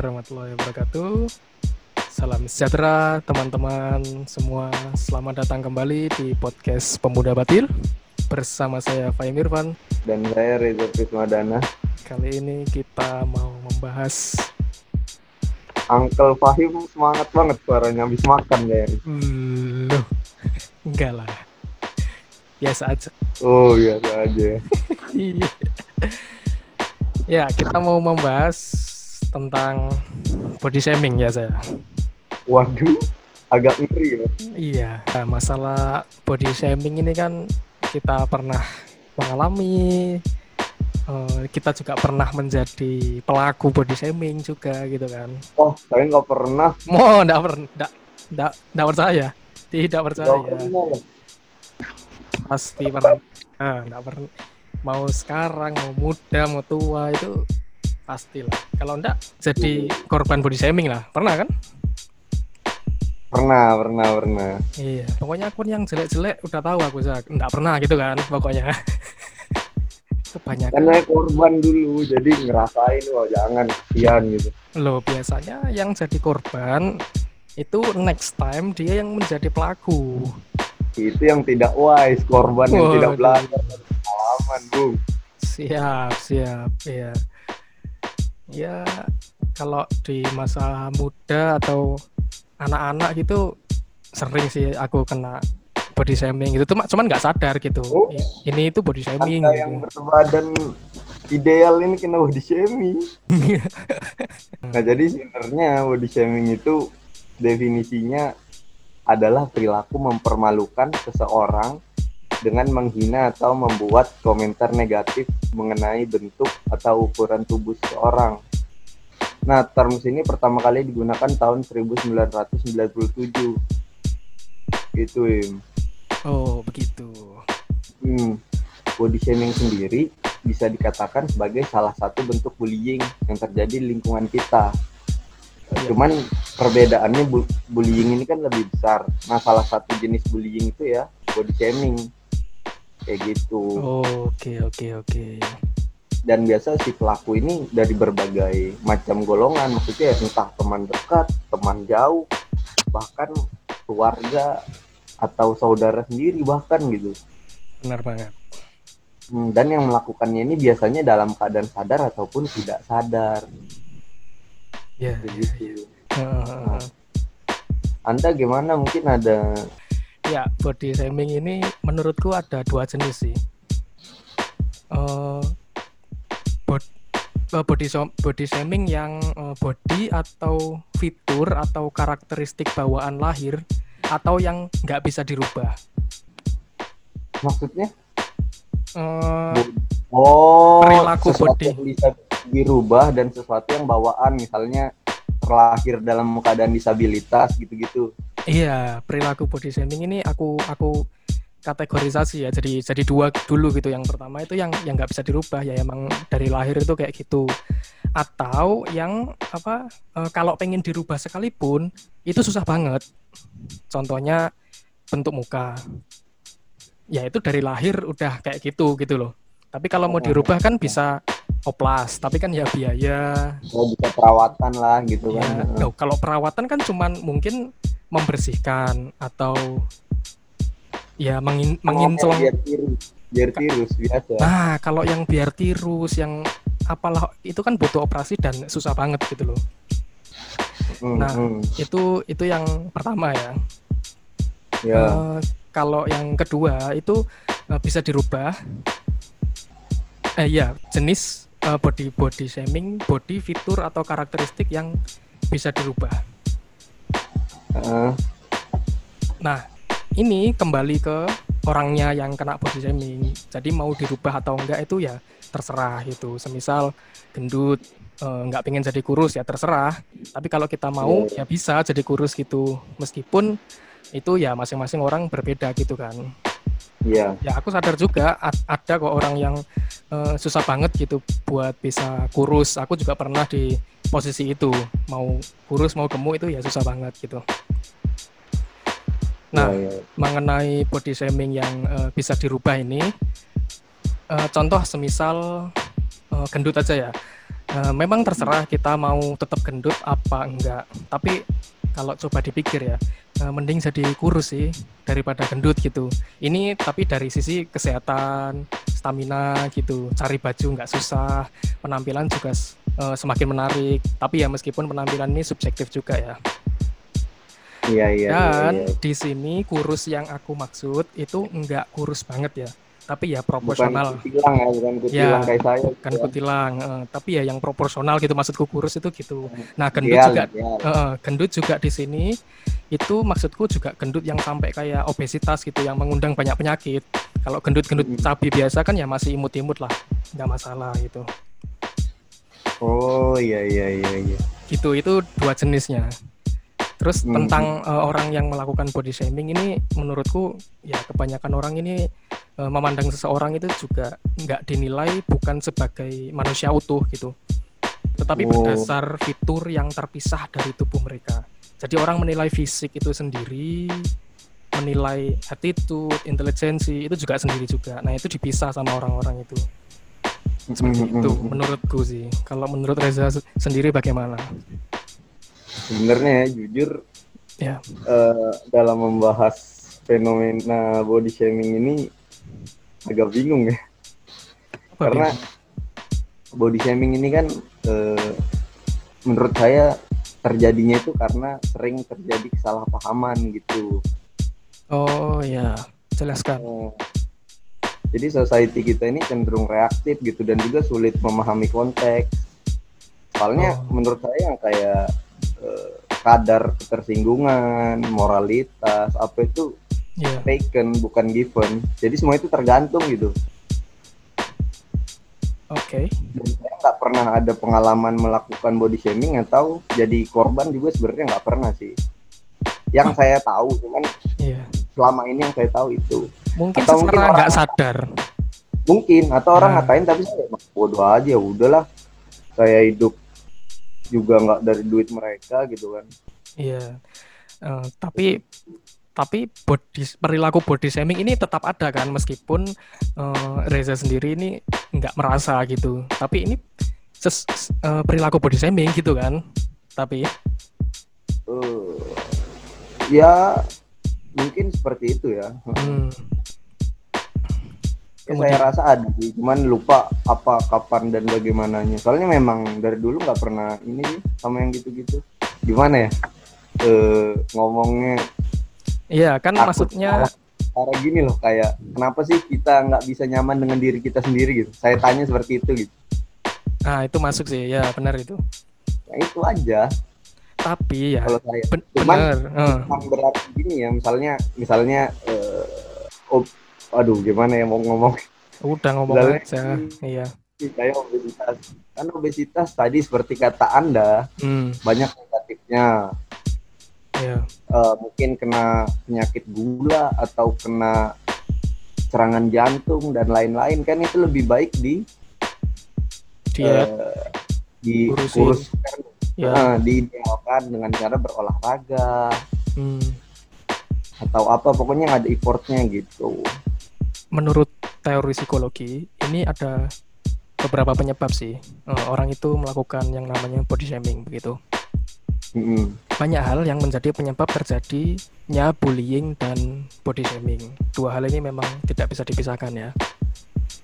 Warahmatullahi wabarakatuh. Salam sejahtera teman-teman semua. Selamat datang kembali di podcast Pemuda Batil bersama saya Fahim Irfan. Dan saya Reza Prismadana. Kali ini kita mau membahas Uncle Fahim semangat banget suaranya habis makan kayaknya. Loh, enggak lah. Biasa aja. Oh biasa aja. Iya. ya, kita mau membahas tentang body shaming ya saya. Waduh, agak ngeri ya. Iya, nah, masalah body shaming ini kan kita pernah mengalami eh, kita juga pernah menjadi pelaku body shaming juga gitu kan. Oh, saya nggak pernah. Mau enggak pernah enggak enggak enggak percaya. Tidak percaya. Nggak pernah. Pasti pernah. Nah, enggak pernah. Mau sekarang, mau muda, mau tua itu pastilah. Kalau enggak jadi korban body shaming lah. Pernah kan? Pernah, pernah, pernah. Iya, pokoknya akun yang jelek-jelek udah tahu aku Zak. Enggak pernah gitu kan pokoknya. Kebanyakan Kan saya korban dulu, jadi ngerasain wah jangan kesian gitu. loh biasanya yang jadi korban itu next time dia yang menjadi pelaku. Itu yang tidak wise, korban yang tidak belajar pengalaman, Bung. Siap, siap, ya. Ya, kalau di masa muda atau anak-anak gitu sering sih aku kena body shaming gitu, cuma cuman nggak sadar gitu. Oh. Ini itu body shaming Anda yang gitu. berbadan ideal ini kena body shaming. Nah, jadi sebenarnya body shaming itu definisinya adalah perilaku mempermalukan seseorang dengan menghina atau membuat komentar negatif mengenai bentuk atau ukuran tubuh seseorang. Nah, terms ini pertama kali digunakan tahun 1997. Gitu, Im. Oh, begitu. Hmm, body shaming sendiri bisa dikatakan sebagai salah satu bentuk bullying yang terjadi di lingkungan kita. Iya. Cuman perbedaannya bu- bullying ini kan lebih besar. Nah, salah satu jenis bullying itu ya body shaming. Kayak gitu. Oh, Oke, oke, oke. Dan biasa si pelaku ini dari berbagai macam golongan, maksudnya entah teman dekat, teman jauh, bahkan keluarga atau saudara sendiri bahkan gitu. Benar banget. Hmm, dan yang melakukannya ini biasanya dalam keadaan sadar ataupun tidak sadar. Ya. Begitu. Heeh. Anda gimana? Mungkin ada Ya, body shaming ini menurutku ada dua jenis sih. Eh bod- eh, body body shaming yang eh, body atau fitur atau karakteristik bawaan lahir atau yang nggak bisa dirubah. maksudnya? Eh, Oh, Perilaku sesuatu body. yang bisa dirubah dan sesuatu yang bawaan, misalnya terlahir dalam keadaan disabilitas gitu-gitu. Iya, perilaku body shaming ini aku aku kategorisasi ya. Jadi jadi dua dulu gitu. Yang pertama itu yang yang nggak bisa dirubah ya emang dari lahir itu kayak gitu. Atau yang apa eh, kalau pengen dirubah sekalipun itu susah banget. Contohnya bentuk muka. Ya itu dari lahir udah kayak gitu gitu loh. Tapi kalau mau dirubah kan bisa oplas, tapi kan ya biaya, Oh, bisa perawatan lah gitu Ya, kan. kalau perawatan kan cuman mungkin membersihkan atau ya mengin, Sama mengincelong. biar tirus, biar tirus biasa. Nah, kalau yang biar tirus, yang apalah itu kan butuh operasi dan susah banget gitu loh. Hmm, nah. hmm. Itu itu yang pertama ya. ya. Eh, kalau yang kedua itu eh, bisa dirubah. Eh ya, jenis eh, body body shaming, body fitur atau karakteristik yang bisa dirubah. Heeh. Nah, ini kembali ke orangnya yang kena body shaming. Jadi mau dirubah atau enggak itu ya terserah gitu. Semisal gendut eh, nggak pengen jadi kurus ya terserah. Tapi kalau kita mau ya bisa jadi kurus gitu. Meskipun itu ya masing-masing orang berbeda gitu kan. Iya. Ya aku sadar juga ada kok orang yang eh, susah banget gitu buat bisa kurus. Aku juga pernah di posisi itu. Mau kurus mau gemuk itu ya susah banget gitu. Nah, Ya, ya. mengenai body shaming yang eh, bisa dirubah ini, eh, contoh semisal eh, gendut aja ya. Uh, memang terserah kita mau tetap gendut apa enggak. Tapi kalau coba dipikir ya, uh, mending jadi kurus sih daripada gendut gitu. Ini tapi dari sisi kesehatan, stamina gitu. Cari baju nggak susah, penampilan juga uh, semakin menarik. Tapi ya meskipun penampilan ini subjektif juga ya. Iya iya. Dan iya, iya. di sini kurus yang aku maksud itu enggak kurus banget ya tapi ya proporsional. Bukan kutilang ya, bukan kutilang ya, kayak saya. Bukan ya. kutilang, uh, tapi ya yang proporsional gitu maksudku kurus itu gitu. Nah, gendut ideal, juga ideal. Uh, gendut juga di sini itu maksudku juga gendut yang sampai kayak obesitas gitu yang mengundang banyak penyakit. Kalau gendut-gendut hmm. cabi biasa kan ya masih imut-imut lah, nggak masalah gitu. Oh iya iya iya iya. Gitu itu dua jenisnya. Terus hmm. tentang uh, orang yang melakukan body shaming ini menurutku ya kebanyakan orang ini uh, memandang seseorang itu juga nggak dinilai bukan sebagai manusia utuh gitu. Tetapi oh. berdasar fitur yang terpisah dari tubuh mereka. Jadi orang menilai fisik itu sendiri, menilai attitude, intelijensi itu juga sendiri juga. Nah, itu dipisah sama orang-orang itu. Seperti hmm, itu menurutku sih. Kalau menurut Reza sendiri bagaimana? Sebenarnya ya jujur ya. Uh, dalam membahas fenomena body shaming ini agak bingung ya Apa karena bingung? body shaming ini kan uh, menurut saya terjadinya itu karena sering terjadi kesalahpahaman gitu oh ya jelaskan uh, jadi society kita ini cenderung reaktif gitu dan juga sulit memahami konteks soalnya oh. menurut saya yang kayak Eh, kadar ketersinggungan, moralitas, apa itu yeah. taken bukan given. Jadi semua itu tergantung gitu. Oke. Okay. saya nggak pernah ada pengalaman melakukan body shaming atau jadi korban juga sebenarnya nggak pernah sih. Yang saya tahu cuman yeah. selama ini yang saya tahu itu. Mungkin atau mungkin orang nggak sadar. Mungkin atau orang nah. ngatain tapi saya bodoh aja udahlah. Saya hidup juga nggak dari duit mereka gitu kan. Iya. Uh, tapi tapi body perilaku body shaming ini tetap ada kan meskipun uh, Reza sendiri ini nggak merasa gitu. Tapi ini ses, uh, perilaku body shaming gitu kan tapi. Uh, ya mungkin seperti itu ya. Hmm ya, saya rasa ada sih cuman lupa apa kapan dan bagaimananya. Soalnya memang dari dulu nggak pernah ini sama yang gitu-gitu. Gimana ya? E, ngomongnya iya kan maksudnya cara gini loh kayak kenapa sih kita nggak bisa nyaman dengan diri kita sendiri gitu? Saya tanya seperti itu gitu. Nah itu masuk sih. Ya benar itu. Ya itu aja. Tapi ya kalau saya. ben cuman, uh. berarti gini ya misalnya misalnya uh, aduh gimana ya mau ngomong udah ngomong Lalu, aja iya kayak obesitas kan obesitas tadi seperti kata anda hmm. banyak negatifnya yeah. Iya. uh, mungkin kena penyakit gula atau kena serangan jantung dan lain-lain kan itu lebih baik di diet uh, di kurus yeah. uh, diidealkan dengan cara berolahraga hmm. atau apa pokoknya ada effortnya gitu menurut teori psikologi ini ada beberapa penyebab sih uh, orang itu melakukan yang namanya body shaming begitu. Mm-hmm. Banyak hal yang menjadi penyebab terjadinya bullying dan body shaming. Dua hal ini memang tidak bisa dipisahkan ya.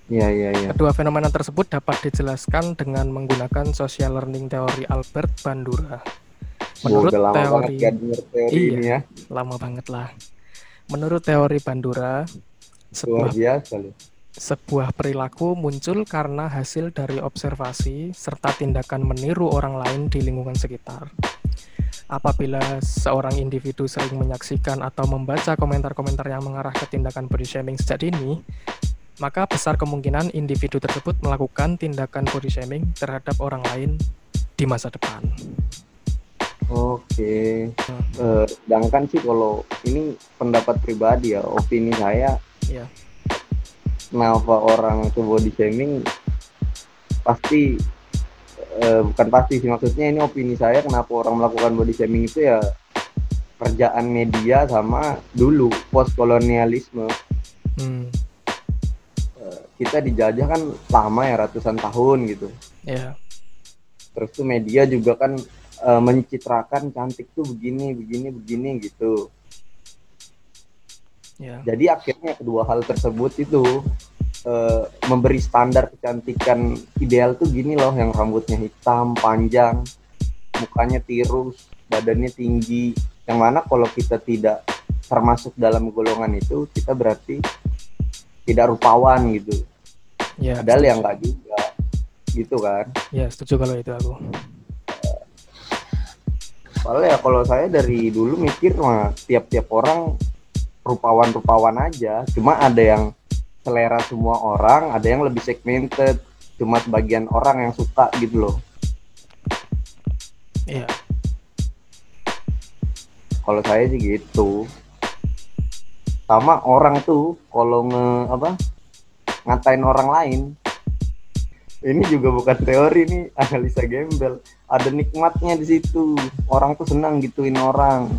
Iya, iya, iya. Kedua fenomena tersebut dapat dijelaskan dengan menggunakan social learning teori Albert Bandura. Menurut oh, teori, teori iya, ini ya. lama banget lah. Menurut teori Bandura, sebuah, biasa loh. Sebuah perilaku muncul karena hasil dari observasi serta tindakan meniru orang lain di lingkungan sekitar. Apabila seorang individu sering menyaksikan atau membaca komentar-komentar yang mengarah ke tindakan body shaming sejak dini, maka besar kemungkinan individu tersebut melakukan tindakan body shaming terhadap orang lain di masa depan. Oke, hmm. uh, sedangkan sih kalau ini pendapat pribadi ya, opini saya Iya. Kenapa orang itu body shaming? Pasti eh, bukan pasti sih maksudnya ini opini saya kenapa orang melakukan body shaming itu ya kerjaan media sama dulu post kolonialisme. Hmm. Eh, kita dijajah kan lama ya ratusan tahun gitu. Iya. terus tuh media juga kan uh, mencitrakan cantik tuh begini begini begini gitu yeah. jadi akhirnya kedua hal tersebut itu uh, memberi standar kecantikan ideal tuh gini loh yang rambutnya hitam panjang mukanya tirus badannya tinggi. Yang mana kalau kita tidak termasuk dalam golongan itu kita berarti tidak rupawan gitu. Ya, padahal yang enggak juga gitu kan? Ya setuju kalau itu aku. Soalnya ya kalau saya dari dulu mikir mah tiap-tiap orang rupawan-rupawan aja. Cuma ada yang selera semua orang ada yang lebih segmented. Cuma sebagian orang yang suka gitu loh. Iya. Kalau saya sih gitu. Sama orang tuh kalau nge apa ngatain orang lain. Ini juga bukan teori nih analisa gembel. Ada nikmatnya di situ. Orang tuh senang gituin orang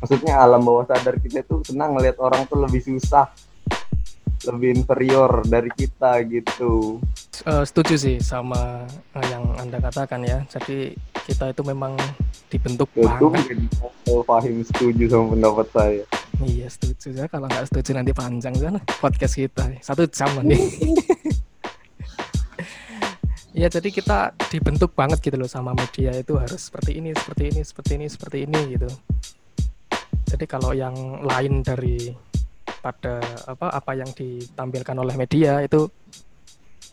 maksudnya alam bawah sadar kita tuh senang ngeliat orang tuh lebih susah lebih inferior dari kita gitu. Uh, setuju sih sama uh, yang anda katakan ya. Jadi kita itu memang dibentuk itu banget. Fahim setuju sama pendapat saya. Iya setuju ya. Kalau nggak setuju nanti panjang kan podcast kita satu jam nih. Ya jadi kita dibentuk banget gitu loh sama media itu. Harus seperti ini seperti ini seperti ini seperti ini gitu jadi kalau yang lain dari pada apa apa yang ditampilkan oleh media itu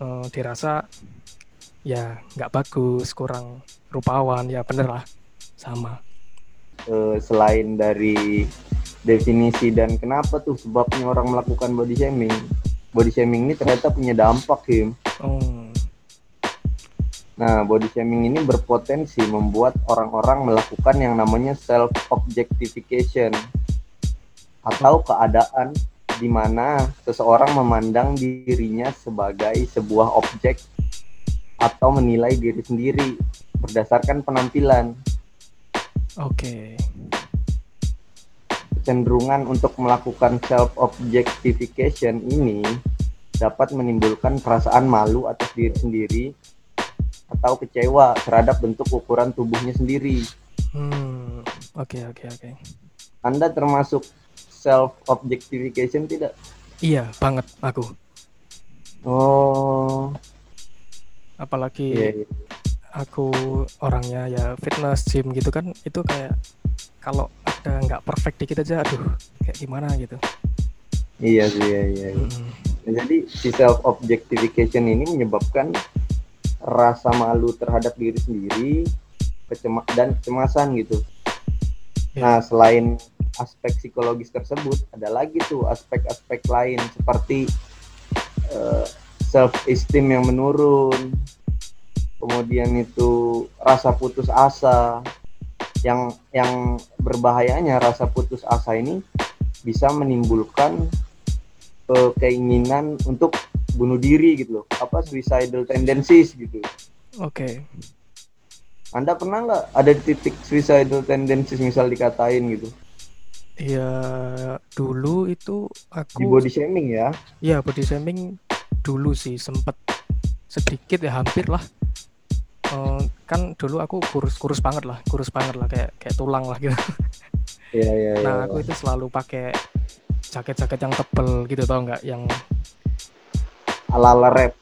eh, dirasa ya nggak bagus kurang rupawan ya bener lah sama. Uh, selain dari definisi dan kenapa tuh sebabnya orang melakukan body shaming body shaming ini ternyata punya dampak Kim. Oh Nah, body shaming ini berpotensi membuat orang-orang melakukan yang namanya self objectification atau keadaan di mana seseorang memandang dirinya sebagai sebuah objek atau menilai diri sendiri berdasarkan penampilan. Oke. Okay. Kecenderungan untuk melakukan self objectification ini dapat menimbulkan perasaan malu atas diri sendiri atau kecewa terhadap bentuk ukuran tubuhnya sendiri. Hmm, oke okay, oke okay, oke. Okay. Anda termasuk self objectification tidak? Iya, banget aku. Oh. Apalagi yeah, yeah. aku orangnya ya fitness gym gitu kan, itu kayak kalau ada nggak perfect dikit aja, aduh, kayak gimana gitu. Iya sih, iya iya. iya. Hmm. Nah, jadi si self objectification ini menyebabkan rasa malu terhadap diri sendiri kecema dan kecemasan gitu ya. nah selain aspek psikologis tersebut ada lagi tuh aspek-aspek lain seperti uh, eh, self esteem yang menurun kemudian itu rasa putus asa yang yang berbahayanya rasa putus asa ini bisa menimbulkan uh, keinginan untuk bunuh diri gitu loh. Apa suicidal tendencies gitu. Oke. Okay. anda pernah nggak ada titik suicidal tendencies misal dikatain gitu? Iya dulu itu aku di body shaming ya? Iya body shaming dulu sih sempet sedikit ya hampir lah. Uh, kan dulu aku kurus kurus banget lah kurus banget lah kayak kayak tulang lah gitu. Iya iya nah iya. aku itu selalu pakai jaket-jaket yang tebel gitu tau nggak? Yang ala-ala rap.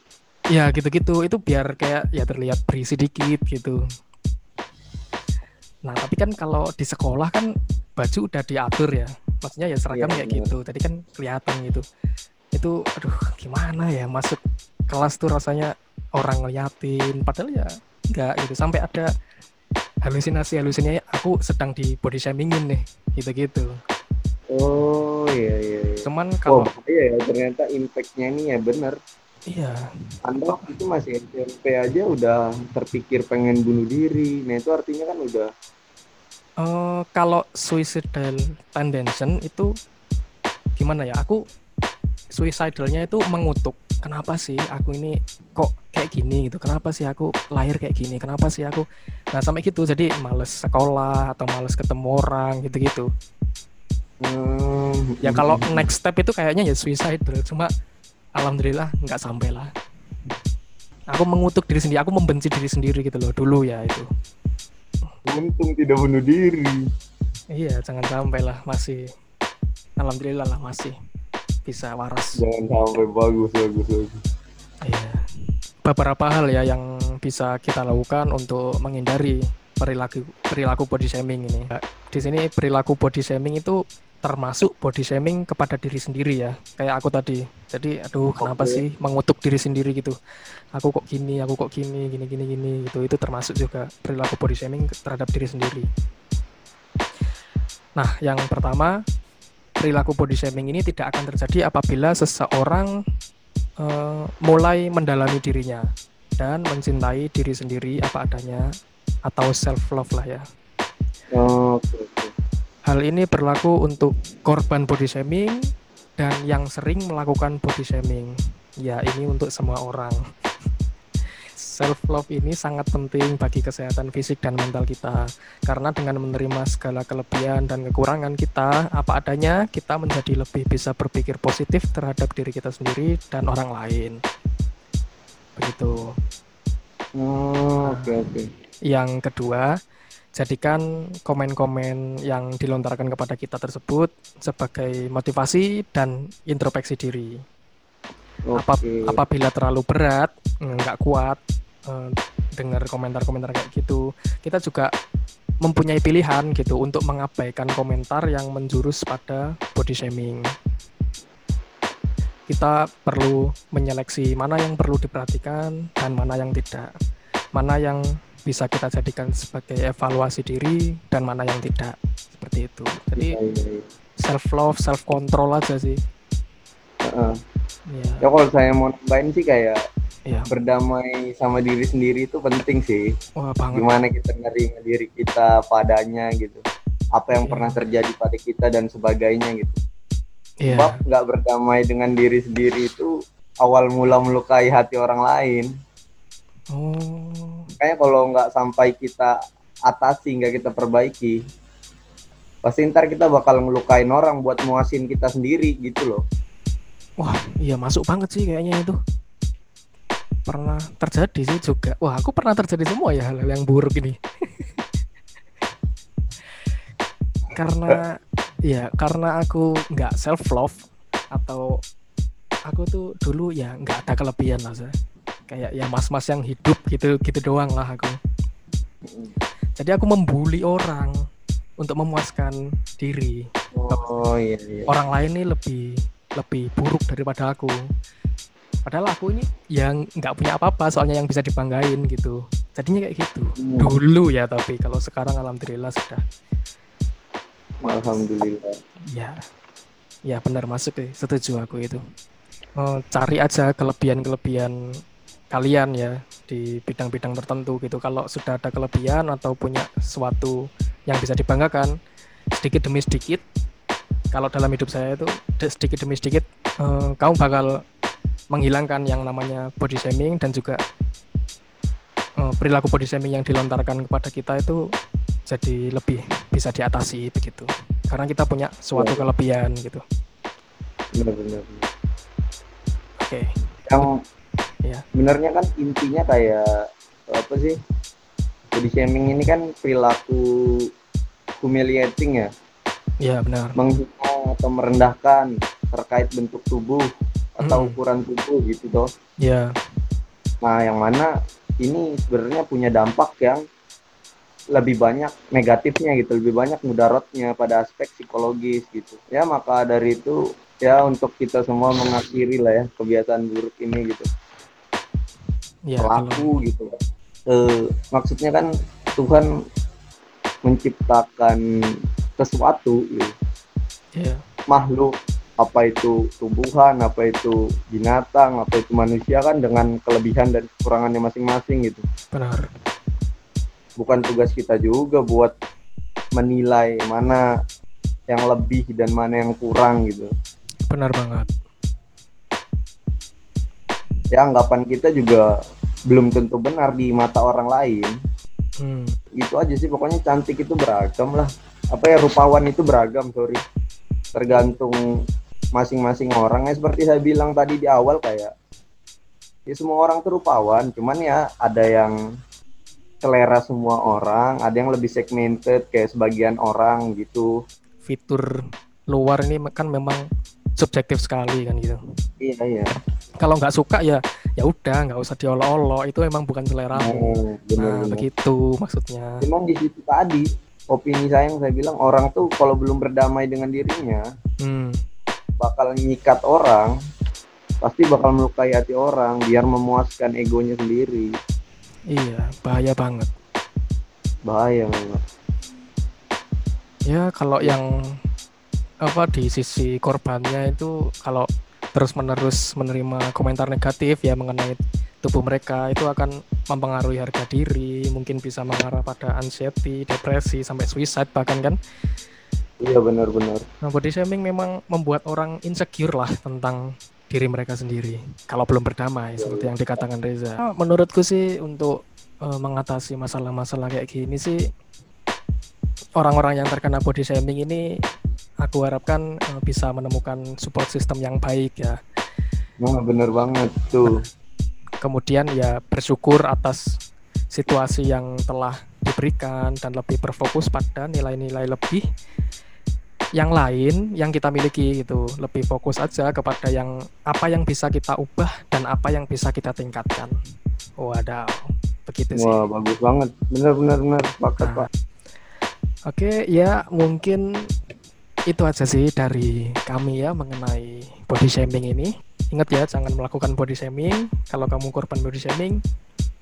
Ya gitu-gitu itu biar kayak ya terlihat berisi dikit gitu. Nah tapi kan kalau di sekolah kan baju udah diatur ya, maksudnya ya seragam iya, kayak iya. gitu. Tadi kan kelihatan gitu. Itu aduh gimana ya masuk kelas tuh rasanya orang ngeliatin, padahal ya enggak gitu. Sampai ada halusinasi halusinasinya aku sedang di body shamingin nih, gitu-gitu. Oh. Cuman kalau oh, iya ya ternyata impactnya ini ya benar. Iya. Anda itu masih SMP aja udah terpikir pengen bunuh diri. Nah itu artinya kan udah. Uh, kalau suicidal tendency itu gimana ya? Aku suicidalnya itu mengutuk. Kenapa sih aku ini kok kayak gini gitu? Kenapa sih aku lahir kayak gini? Kenapa sih aku? Nah sampai gitu. Jadi males sekolah atau males ketemu orang gitu-gitu. Hmm. Ya kalau next step itu kayaknya ya suicide cuma alhamdulillah nggak sampai lah. aku mengutuk diri sendiri aku membenci diri sendiri gitu loh dulu ya itu. Untung tidak bunuh diri. Iya jangan sampai lah masih. Alhamdulillah lah masih bisa waras. Jangan sampai bagus bagus bagus. Iya. Beberapa hal ya yang bisa kita lakukan untuk menghindari perilaku perilaku body shaming ini. Di sini perilaku body shaming itu termasuk body shaming kepada diri sendiri ya kayak aku tadi jadi aduh kenapa okay. sih mengutuk diri sendiri gitu aku kok gini aku kok gini gini gini gini gitu itu termasuk juga perilaku body shaming terhadap diri sendiri nah yang pertama perilaku body shaming ini tidak akan terjadi apabila seseorang uh, mulai mendalami dirinya dan mencintai diri sendiri apa adanya atau self love lah ya. Oh, okay, okay. Hal ini berlaku untuk korban body shaming dan yang sering melakukan body shaming. Ya, ini untuk semua orang. Self love ini sangat penting bagi kesehatan fisik dan mental kita. Karena dengan menerima segala kelebihan dan kekurangan kita apa adanya, kita menjadi lebih bisa berpikir positif terhadap diri kita sendiri dan orang lain. Begitu. Oh, oke okay, oke. Okay. Yang kedua, jadikan komen-komen yang dilontarkan kepada kita tersebut sebagai motivasi dan introspeksi diri. Okay. apabila terlalu berat, nggak kuat uh, dengar komentar-komentar kayak gitu, kita juga mempunyai pilihan gitu untuk mengabaikan komentar yang menjurus pada body shaming. Kita perlu menyeleksi mana yang perlu diperhatikan dan mana yang tidak. Mana yang bisa kita jadikan sebagai evaluasi diri dan mana yang tidak seperti itu jadi ya, ya, ya. self love self control aja sih uh, ya. ya kalau saya mau nambahin sih kayak ya. berdamai sama diri sendiri itu penting sih Wah, banget. gimana kita nerima diri kita padanya gitu apa yang ya. pernah terjadi pada kita dan sebagainya gitu ya. sebab nggak berdamai dengan diri sendiri itu awal mula melukai hati orang lain oh Kayaknya kalau nggak sampai kita atasi nggak kita perbaiki pasti ntar kita bakal ngelukain orang buat muasin kita sendiri gitu loh. Wah iya masuk banget sih kayaknya itu. Pernah terjadi sih juga. Wah aku pernah terjadi semua ya hal, -hal yang buruk ini. Karena ya karena aku nggak self love atau aku tuh dulu ya nggak ada kelebihan lah kayak ya mas-mas yang hidup gitu gitu doang lah aku. Jadi aku membuli orang untuk memuaskan diri. Oh iya, iya. orang lain nih lebih lebih buruk daripada aku. Padahal aku ini yang nggak punya apa-apa soalnya yang bisa dibanggain gitu. Jadinya kayak gitu. Hmm. dulu ya tapi kalau sekarang alhamdulillah sudah. Alhamdulillah. Ya. Ya benar masuk deh setuju aku itu. Oh, cari aja kelebihan-kelebihan kalian ya di bidang-bidang tertentu gitu. Kalau sudah ada kelebihan atau punya sesuatu yang bisa dibanggakan sedikit demi sedikit, kalau dalam hidup saya itu sedikit demi sedikit uh, kamu bakal menghilangkan yang namanya body shaming dan juga uh, perilaku body shaming yang dilontarkan kepada kita itu jadi lebih bisa diatasi begitu. Karena kita punya suatu ya. kelebihan gitu. Benar-benar. Oke. Okay. Yang ya. sebenarnya kan intinya kayak apa sih body shaming ini kan perilaku humiliating ya? Iya benar. Menghina atau merendahkan terkait bentuk tubuh atau hmm. ukuran tubuh gitu toh. Iya. Nah yang mana ini sebenarnya punya dampak yang lebih banyak negatifnya gitu lebih banyak mudaratnya pada aspek psikologis gitu. Ya maka dari itu ya untuk kita semua mengakhiri lah ya kebiasaan buruk ini gitu ya, pelaku kalau... gitu. E, maksudnya kan Tuhan menciptakan sesuatu gitu. ya. makhluk apa itu tumbuhan apa itu binatang apa itu manusia kan dengan kelebihan dan kekurangannya masing-masing gitu. Benar. Bukan tugas kita juga buat menilai mana yang lebih dan mana yang kurang gitu. Benar banget. Ya anggapan kita juga belum tentu benar di mata orang lain. Hmm. itu aja sih pokoknya cantik itu beragam lah. Apa ya rupawan itu beragam sorry. Tergantung masing-masing orang. Ya seperti saya bilang tadi di awal kayak ya semua orang tuh rupawan. Cuman ya ada yang selera semua orang ada yang lebih segmented kayak sebagian orang gitu. Fitur luar ini kan memang subjektif sekali kan gitu. Iya iya. Kalau nggak suka ya ya udah nggak usah diolok-olok. Itu memang bukan selera oh, bener, nah bener. begitu maksudnya. Cuman di situ tadi opini saya yang saya bilang orang tuh kalau belum berdamai dengan dirinya hmm. bakal nyikat orang pasti bakal melukai hati orang biar memuaskan egonya sendiri. Iya bahaya banget. Bahaya memang. Ya kalau yang apa di sisi korbannya itu kalau terus menerus menerima komentar negatif ya mengenai tubuh mereka itu akan mempengaruhi harga diri mungkin bisa mengarah pada anxiety depresi sampai suicide bahkan kan? Iya benar-benar nah body shaming memang membuat orang insecure lah tentang diri mereka sendiri kalau belum berdamai seperti yang dikatakan Reza. Nah, menurutku sih untuk uh, mengatasi masalah-masalah kayak gini sih orang-orang yang terkena body shaming ini aku harapkan uh, bisa menemukan support system yang baik ya. Nah, bener banget tuh. Kemudian ya bersyukur atas situasi yang telah diberikan dan lebih berfokus pada nilai-nilai lebih yang lain yang kita miliki gitu. Lebih fokus aja kepada yang apa yang bisa kita ubah dan apa yang bisa kita tingkatkan. Waduh begitu sih. Wah bagus banget. Bener bener bener. Paket nah, pak. Oke ya mungkin itu aja sih dari kami ya mengenai body shaming ini. Ingat ya, jangan melakukan body shaming. Kalau kamu korban body shaming,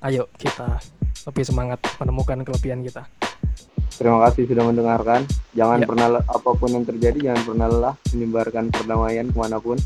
ayo kita lebih semangat menemukan kelebihan kita. Terima kasih sudah mendengarkan. Jangan ya. pernah apa pun yang terjadi, jangan pernah lelah menyebarkan perdamaian ke mana pun.